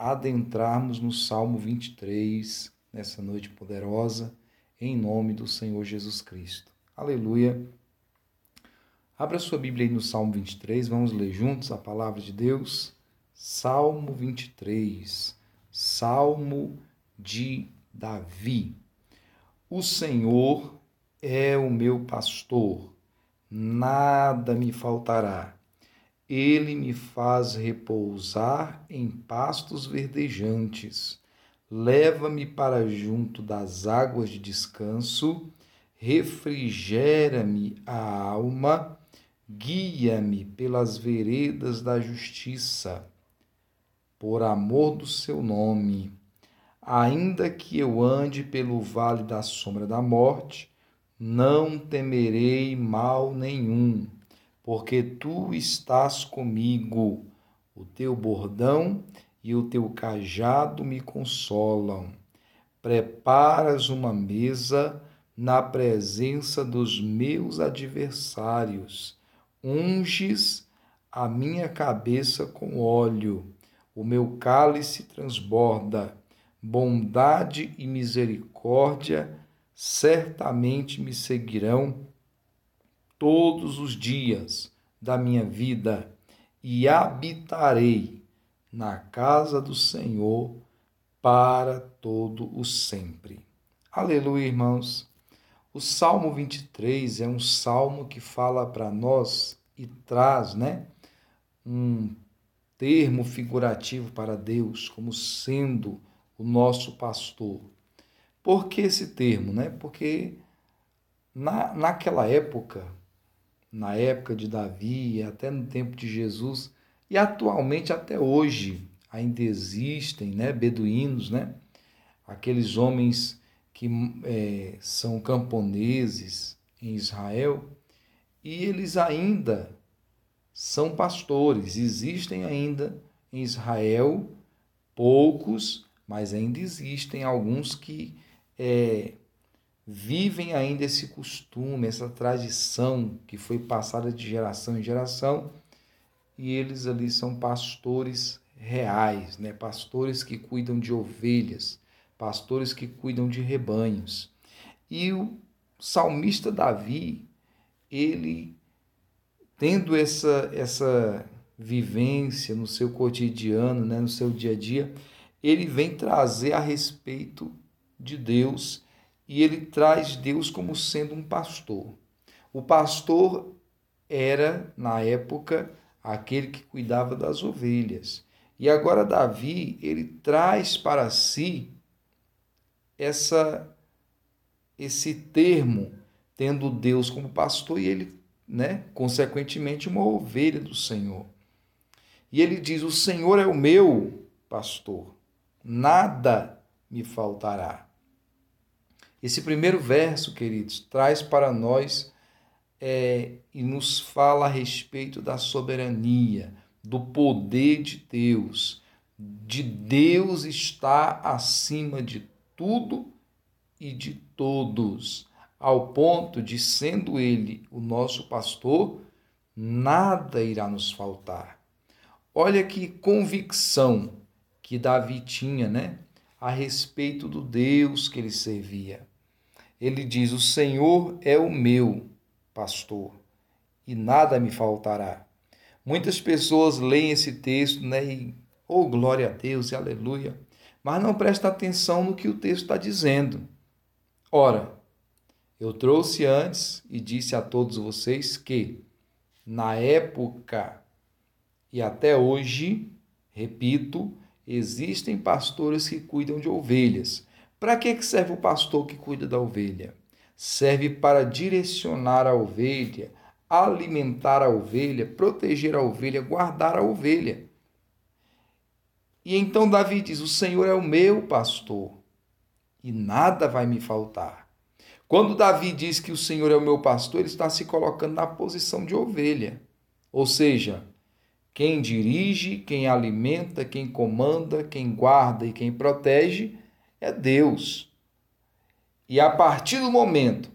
adentrarmos no Salmo 23, nessa noite poderosa, em nome do Senhor Jesus Cristo. Aleluia. Abra sua Bíblia aí no Salmo 23, vamos ler juntos a palavra de Deus. Salmo 23, Salmo de Davi. O Senhor é o meu pastor, nada me faltará. Ele me faz repousar em pastos verdejantes. Leva-me para junto das águas de descanso, refrigera-me a alma, guia-me pelas veredas da justiça, por amor do seu nome. Ainda que eu ande pelo vale da sombra da morte, não temerei mal nenhum porque tu estás comigo. O teu bordão e o teu cajado me consolam. Preparas uma mesa na presença dos meus adversários. Unges a minha cabeça com óleo. O meu cálice transborda. Bondade e misericórdia certamente me seguirão todos os dias da minha vida e habitarei na casa do Senhor para todo o sempre. Aleluia, irmãos. O Salmo 23 é um salmo que fala para nós e traz, né, um termo figurativo para Deus como sendo o nosso pastor. Por que esse termo, né? Porque na, naquela época na época de Davi, até no tempo de Jesus, e atualmente até hoje ainda existem né, beduínos, né, aqueles homens que é, são camponeses em Israel, e eles ainda são pastores, existem ainda em Israel poucos, mas ainda existem alguns que é, vivem ainda esse costume, essa tradição que foi passada de geração em geração, e eles ali são pastores reais, né? Pastores que cuidam de ovelhas, pastores que cuidam de rebanhos. E o salmista Davi, ele tendo essa essa vivência no seu cotidiano, né, no seu dia a dia, ele vem trazer a respeito de Deus e ele traz Deus como sendo um pastor. O pastor era, na época, aquele que cuidava das ovelhas. E agora Davi, ele traz para si essa esse termo, tendo Deus como pastor e ele, né, consequentemente uma ovelha do Senhor. E ele diz: "O Senhor é o meu pastor, nada me faltará". Esse primeiro verso, queridos, traz para nós é, e nos fala a respeito da soberania, do poder de Deus, de Deus estar acima de tudo e de todos, ao ponto de, sendo Ele o nosso pastor, nada irá nos faltar. Olha que convicção que Davi tinha, né? A respeito do Deus que ele servia ele diz: O Senhor é o meu pastor e nada me faltará. Muitas pessoas leem esse texto né, e, oh, glória a Deus e aleluia, mas não prestam atenção no que o texto está dizendo. Ora, eu trouxe antes e disse a todos vocês que, na época e até hoje, repito, existem pastores que cuidam de ovelhas para que serve o pastor que cuida da ovelha? Serve para direcionar a ovelha, alimentar a ovelha, proteger a ovelha, guardar a ovelha. E então Davi diz: O Senhor é o meu pastor e nada vai me faltar. Quando Davi diz que o Senhor é o meu pastor, ele está se colocando na posição de ovelha. Ou seja, quem dirige, quem alimenta, quem comanda, quem guarda e quem protege é Deus. E a partir do momento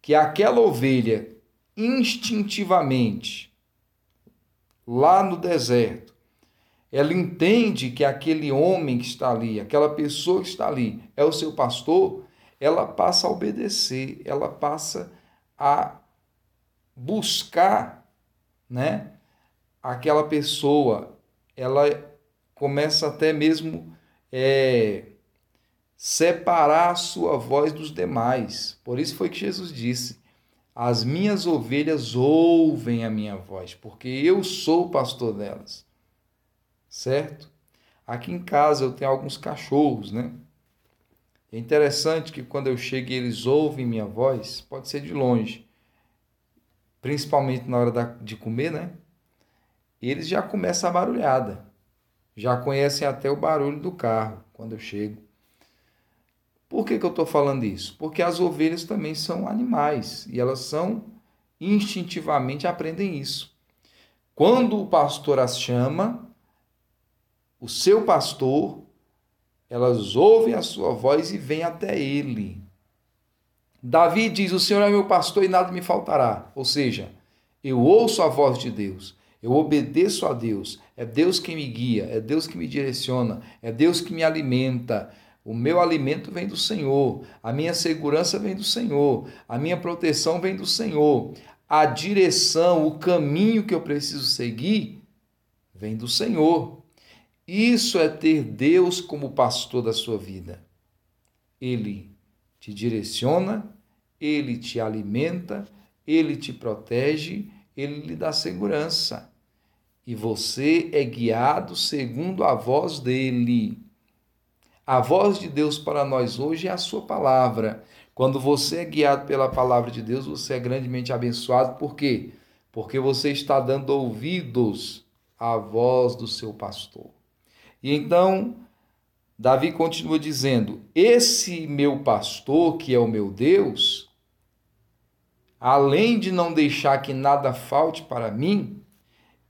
que aquela ovelha instintivamente, lá no deserto, ela entende que aquele homem que está ali, aquela pessoa que está ali, é o seu pastor, ela passa a obedecer, ela passa a buscar, né, aquela pessoa, ela começa até mesmo é, separar a sua voz dos demais. Por isso foi que Jesus disse: As minhas ovelhas ouvem a minha voz, porque eu sou o pastor delas. Certo? Aqui em casa eu tenho alguns cachorros, né? É interessante que quando eu chego e eles ouvem minha voz, pode ser de longe, principalmente na hora de comer, né? Eles já começam a barulhada, já conhecem até o barulho do carro quando eu chego. Por que, que eu estou falando isso? Porque as ovelhas também são animais e elas são instintivamente aprendem isso. Quando o pastor as chama, o seu pastor, elas ouvem a sua voz e vêm até ele. Davi diz: O Senhor é meu pastor e nada me faltará. Ou seja, eu ouço a voz de Deus, eu obedeço a Deus, é Deus que me guia, é Deus que me direciona, é Deus que me alimenta, o meu alimento vem do Senhor, a minha segurança vem do Senhor, a minha proteção vem do Senhor, a direção, o caminho que eu preciso seguir vem do Senhor. Isso é ter Deus como pastor da sua vida. Ele te direciona, ele te alimenta, ele te protege, ele lhe dá segurança. E você é guiado segundo a voz dele. A voz de Deus para nós hoje é a sua palavra. Quando você é guiado pela palavra de Deus, você é grandemente abençoado. Por quê? Porque você está dando ouvidos à voz do seu pastor. E então, Davi continua dizendo: Esse meu pastor, que é o meu Deus, além de não deixar que nada falte para mim,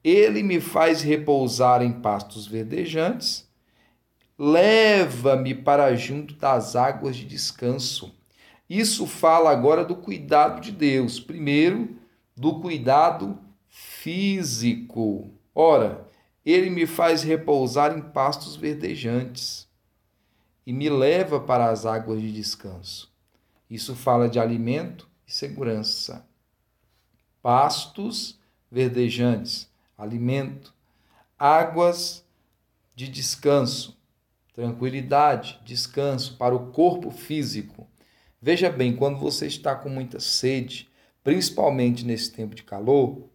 ele me faz repousar em pastos verdejantes leva-me para junto das águas de descanso. Isso fala agora do cuidado de Deus. Primeiro, do cuidado físico. Ora, ele me faz repousar em pastos verdejantes e me leva para as águas de descanso. Isso fala de alimento e segurança. Pastos verdejantes, alimento, águas de descanso tranquilidade, descanso para o corpo físico. Veja bem, quando você está com muita sede, principalmente nesse tempo de calor,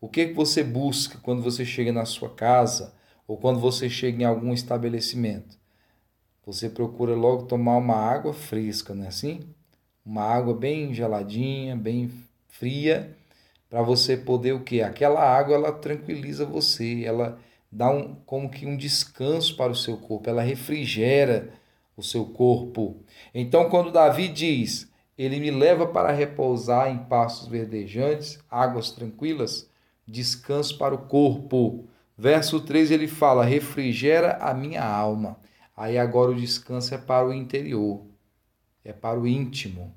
o que, que você busca quando você chega na sua casa ou quando você chega em algum estabelecimento? Você procura logo tomar uma água fresca, não é assim? Uma água bem geladinha, bem fria, para você poder o quê? Aquela água ela tranquiliza você, ela dá um, como que um descanso para o seu corpo, ela refrigera o seu corpo. Então, quando Davi diz, ele me leva para repousar em pastos verdejantes, águas tranquilas, descanso para o corpo. Verso 3 ele fala: refrigera a minha alma. Aí agora o descanso é para o interior, é para o íntimo,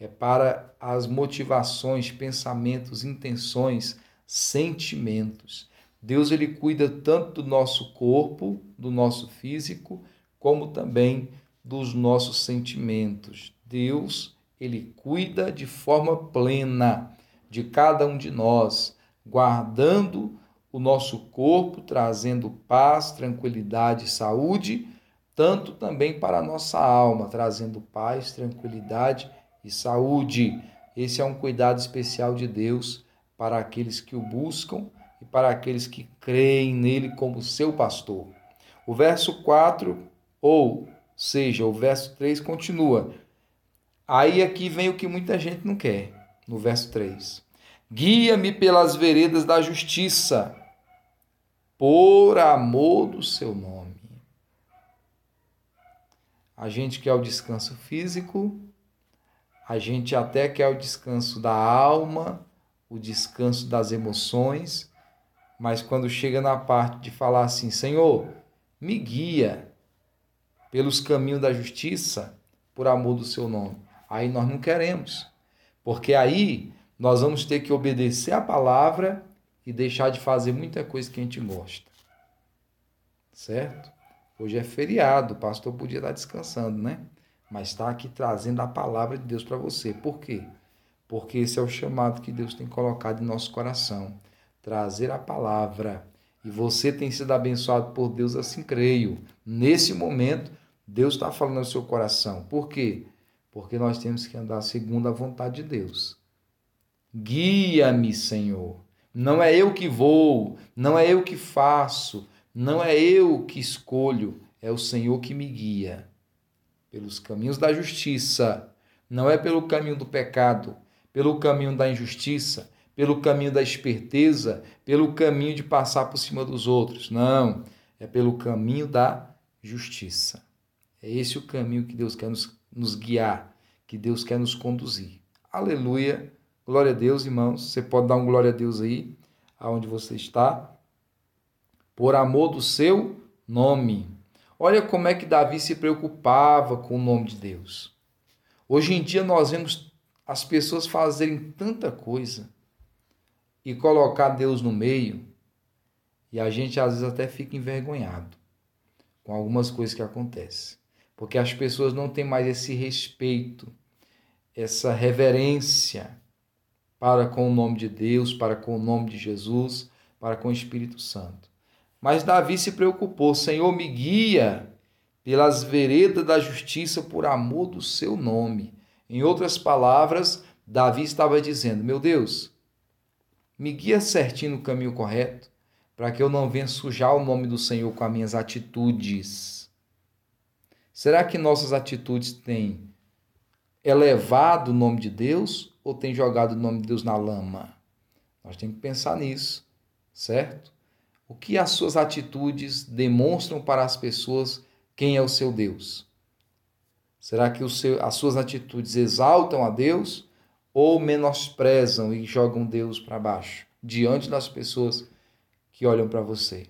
é para as motivações, pensamentos, intenções, sentimentos. Deus ele cuida tanto do nosso corpo, do nosso físico, como também dos nossos sentimentos. Deus ele cuida de forma plena de cada um de nós, guardando o nosso corpo, trazendo paz, tranquilidade e saúde, tanto também para a nossa alma, trazendo paz, tranquilidade e saúde. Esse é um cuidado especial de Deus para aqueles que o buscam e para aqueles que creem nele como seu pastor. O verso 4, ou seja, o verso 3 continua. Aí aqui vem o que muita gente não quer, no verso 3. Guia-me pelas veredas da justiça, por amor do seu nome. A gente quer o descanso físico, a gente até quer o descanso da alma, o descanso das emoções, mas quando chega na parte de falar assim, Senhor, me guia pelos caminhos da justiça, por amor do seu nome, aí nós não queremos. Porque aí nós vamos ter que obedecer a palavra e deixar de fazer muita coisa que a gente gosta. certo? Hoje é feriado, o pastor podia estar descansando, né? Mas está aqui trazendo a palavra de Deus para você. Por quê? Porque esse é o chamado que Deus tem colocado em nosso coração trazer a palavra. E você tem sido abençoado por Deus, assim creio. Nesse momento, Deus está falando no seu coração. Por quê? Porque nós temos que andar segundo a vontade de Deus. Guia-me, Senhor. Não é eu que vou, não é eu que faço, não é eu que escolho, é o Senhor que me guia pelos caminhos da justiça. Não é pelo caminho do pecado, pelo caminho da injustiça, pelo caminho da esperteza, pelo caminho de passar por cima dos outros. Não, é pelo caminho da justiça. É esse o caminho que Deus quer nos, nos guiar, que Deus quer nos conduzir. Aleluia. Glória a Deus, irmãos. Você pode dar um glória a Deus aí, aonde você está. Por amor do seu nome. Olha como é que Davi se preocupava com o nome de Deus. Hoje em dia nós vemos as pessoas fazerem tanta coisa e colocar Deus no meio, e a gente às vezes até fica envergonhado com algumas coisas que acontecem, porque as pessoas não têm mais esse respeito, essa reverência para com o nome de Deus, para com o nome de Jesus, para com o Espírito Santo. Mas Davi se preocupou: Senhor, me guia pelas veredas da justiça por amor do seu nome. Em outras palavras, Davi estava dizendo: Meu Deus, me guia certinho no caminho correto, para que eu não venha sujar o nome do Senhor com as minhas atitudes. Será que nossas atitudes têm elevado o nome de Deus ou têm jogado o nome de Deus na lama? Nós temos que pensar nisso, certo? O que as suas atitudes demonstram para as pessoas quem é o seu Deus? Será que seu, as suas atitudes exaltam a Deus ou menosprezam e jogam Deus para baixo diante das pessoas que olham para você.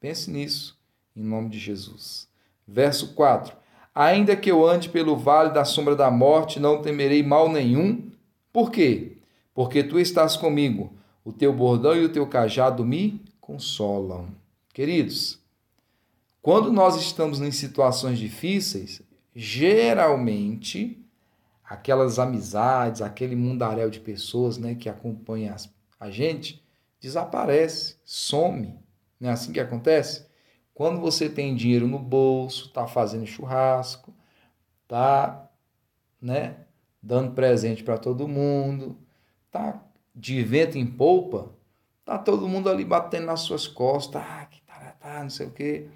Pense nisso, em nome de Jesus. Verso 4: Ainda que eu ande pelo vale da sombra da morte, não temerei mal nenhum. Por quê? Porque tu estás comigo, o teu bordão e o teu cajado me consolam. Queridos, quando nós estamos em situações difíceis, geralmente aquelas amizades, aquele mundaréu de pessoas né, que acompanha a gente, desaparece, some. Não é assim que acontece? Quando você tem dinheiro no bolso, está fazendo churrasco, está né, dando presente para todo mundo, tá de vento em polpa, tá todo mundo ali batendo nas suas costas, ah, que taratá, não sei o quê.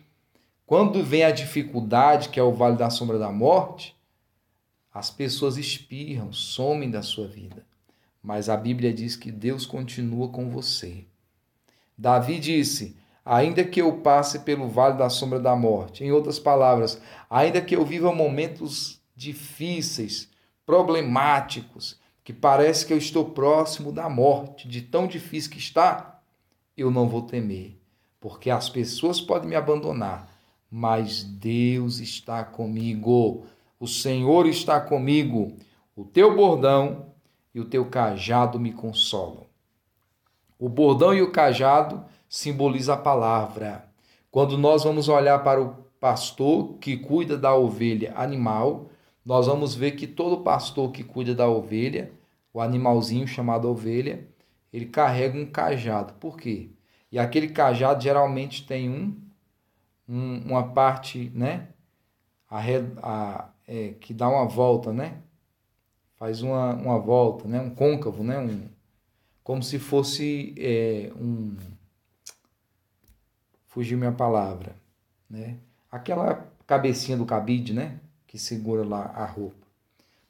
Quando vem a dificuldade, que é o vale da sombra da morte, as pessoas espirram, somem da sua vida. Mas a Bíblia diz que Deus continua com você. Davi disse: Ainda que eu passe pelo vale da sombra da morte, em outras palavras, ainda que eu viva momentos difíceis, problemáticos, que parece que eu estou próximo da morte, de tão difícil que está, eu não vou temer, porque as pessoas podem me abandonar, mas Deus está comigo. O Senhor está comigo, o teu bordão e o teu cajado me consolam. O bordão e o cajado simbolizam a palavra. Quando nós vamos olhar para o pastor que cuida da ovelha animal, nós vamos ver que todo pastor que cuida da ovelha, o animalzinho chamado ovelha, ele carrega um cajado. Por quê? E aquele cajado geralmente tem um, um uma parte, né? A, é, que dá uma volta, né? Faz uma, uma volta, né? Um côncavo, né? Um, como se fosse é, um... Fugiu minha palavra, né? Aquela cabecinha do cabide, né? Que segura lá a roupa.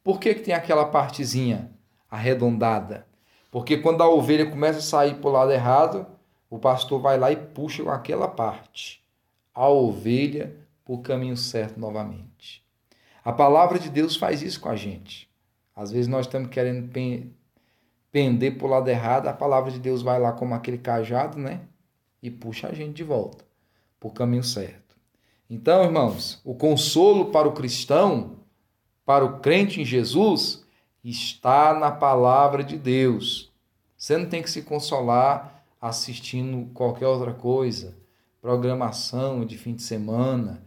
Por que, que tem aquela partezinha arredondada? Porque quando a ovelha começa a sair para o lado errado, o pastor vai lá e puxa com aquela parte a ovelha para o caminho certo novamente. A palavra de Deus faz isso com a gente. Às vezes nós estamos querendo pender para o lado errado, a palavra de Deus vai lá como aquele cajado, né? E puxa a gente de volta para o caminho certo. Então, irmãos, o consolo para o cristão, para o crente em Jesus, está na palavra de Deus. Você não tem que se consolar assistindo qualquer outra coisa, programação de fim de semana,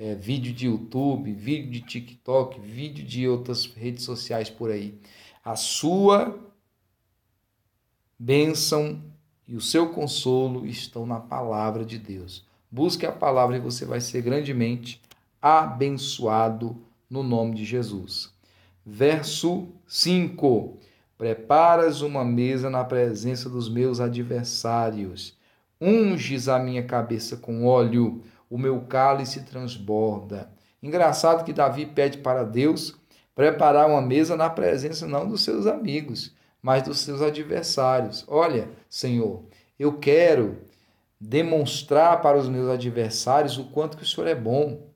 é, vídeo de YouTube, vídeo de TikTok, vídeo de outras redes sociais por aí. A sua bênção e o seu consolo estão na palavra de Deus. Busque a palavra e você vai ser grandemente abençoado no nome de Jesus. Verso 5: Preparas uma mesa na presença dos meus adversários, unges a minha cabeça com óleo, o meu cálice transborda. Engraçado que Davi pede para Deus preparar uma mesa na presença não dos seus amigos, mas dos seus adversários. Olha, Senhor, eu quero demonstrar para os meus adversários o quanto que o Senhor é bom.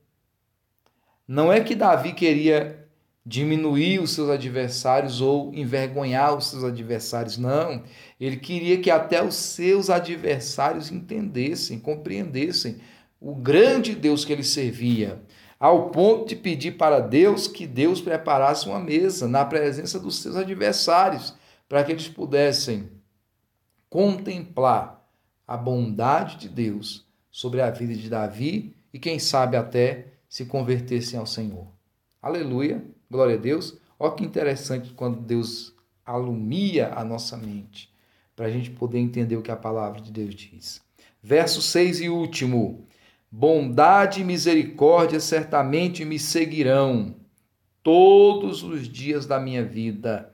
Não é que Davi queria diminuir os seus adversários ou envergonhar os seus adversários, não. Ele queria que até os seus adversários entendessem, compreendessem o grande Deus que ele servia, ao ponto de pedir para Deus que Deus preparasse uma mesa na presença dos seus adversários, para que eles pudessem contemplar a bondade de Deus sobre a vida de Davi e, quem sabe, até se convertessem ao Senhor. Aleluia, glória a Deus. Olha que interessante quando Deus alumia a nossa mente, para a gente poder entender o que a palavra de Deus diz. Verso 6 e último. Bondade e misericórdia certamente me seguirão todos os dias da minha vida,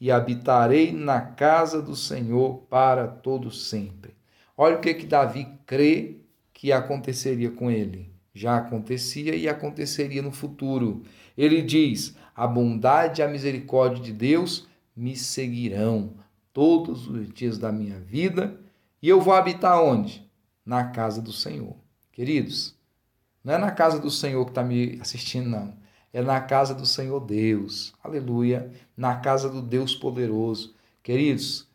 e habitarei na casa do Senhor para todo sempre. Olha o que que Davi crê que aconteceria com ele já acontecia e aconteceria no futuro. Ele diz: A bondade e a misericórdia de Deus me seguirão todos os dias da minha vida e eu vou habitar onde? Na casa do Senhor. Queridos, não é na casa do Senhor que está me assistindo, não. É na casa do Senhor Deus. Aleluia. Na casa do Deus poderoso. Queridos,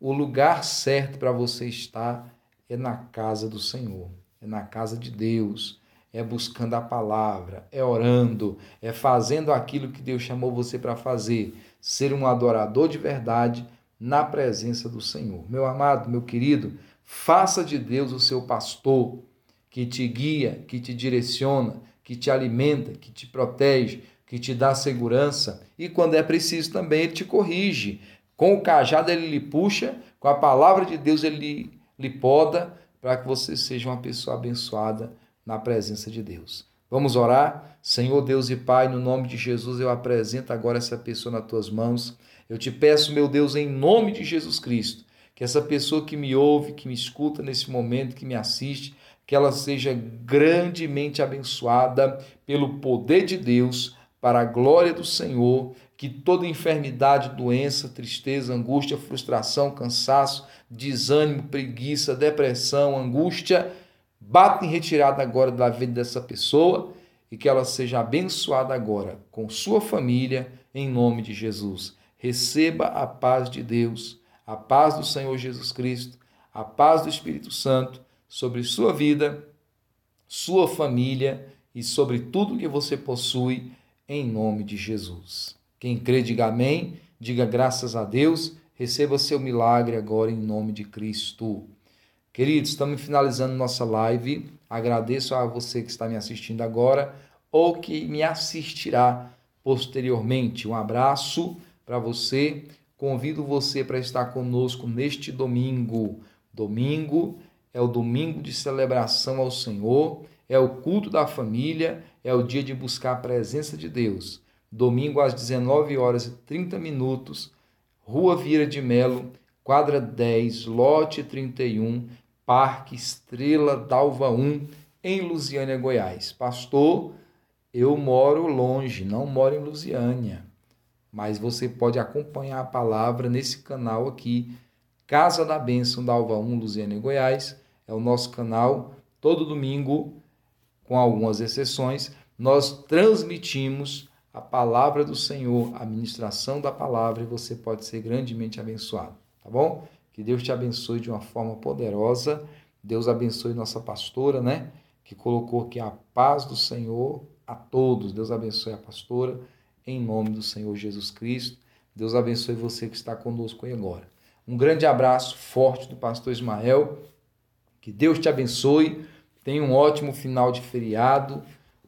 o lugar certo para você estar é na casa do Senhor, é na casa de Deus é buscando a palavra, é orando, é fazendo aquilo que Deus chamou você para fazer, ser um adorador de verdade na presença do Senhor. Meu amado, meu querido, faça de Deus o seu pastor, que te guia, que te direciona, que te alimenta, que te protege, que te dá segurança e quando é preciso também ele te corrige. Com o cajado ele lhe puxa, com a palavra de Deus ele lhe, lhe poda para que você seja uma pessoa abençoada na presença de Deus. Vamos orar? Senhor Deus e Pai, no nome de Jesus, eu apresento agora essa pessoa nas tuas mãos. Eu te peço, meu Deus, em nome de Jesus Cristo, que essa pessoa que me ouve, que me escuta nesse momento, que me assiste, que ela seja grandemente abençoada pelo poder de Deus, para a glória do Senhor, que toda enfermidade, doença, tristeza, angústia, frustração, cansaço, desânimo, preguiça, depressão, angústia, bata em retirada agora da vida dessa pessoa e que ela seja abençoada agora com sua família, em nome de Jesus. Receba a paz de Deus, a paz do Senhor Jesus Cristo, a paz do Espírito Santo sobre sua vida, sua família e sobre tudo que você possui, em nome de Jesus. Quem crê, diga amém, diga graças a Deus, receba seu milagre agora em nome de Cristo. Queridos, estamos finalizando nossa live. Agradeço a você que está me assistindo agora ou que me assistirá posteriormente. Um abraço para você. Convido você para estar conosco neste domingo. Domingo é o domingo de celebração ao Senhor, é o culto da família, é o dia de buscar a presença de Deus. Domingo às 19 horas e 30 minutos, Rua Vira de Melo, quadra 10, lote 31, Parque Estrela Dalva 1, em Lusiânia, Goiás. Pastor, eu moro longe, não moro em Lusiânia, mas você pode acompanhar a palavra nesse canal aqui, Casa da Bênção Dalva 1, Lusiânia, Goiás. É o nosso canal, todo domingo, com algumas exceções, nós transmitimos a palavra do Senhor, a ministração da palavra, e você pode ser grandemente abençoado, tá bom? Que Deus te abençoe de uma forma poderosa. Deus abençoe nossa pastora, né? Que colocou aqui a paz do Senhor a todos. Deus abençoe a pastora, em nome do Senhor Jesus Cristo. Deus abençoe você que está conosco aí agora. Um grande abraço forte do pastor Ismael. Que Deus te abençoe. Tenha um ótimo final de feriado,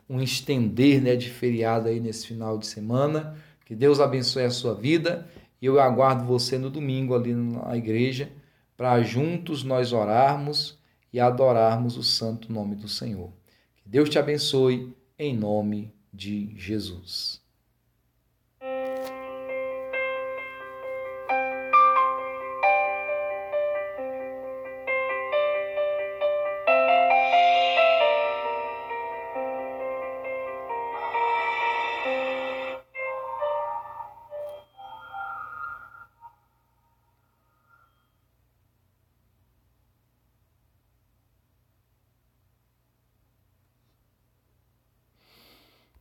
um estender né, de feriado aí nesse final de semana. Que Deus abençoe a sua vida. E eu aguardo você no domingo ali na igreja para juntos nós orarmos e adorarmos o santo nome do Senhor. Que Deus te abençoe em nome de Jesus.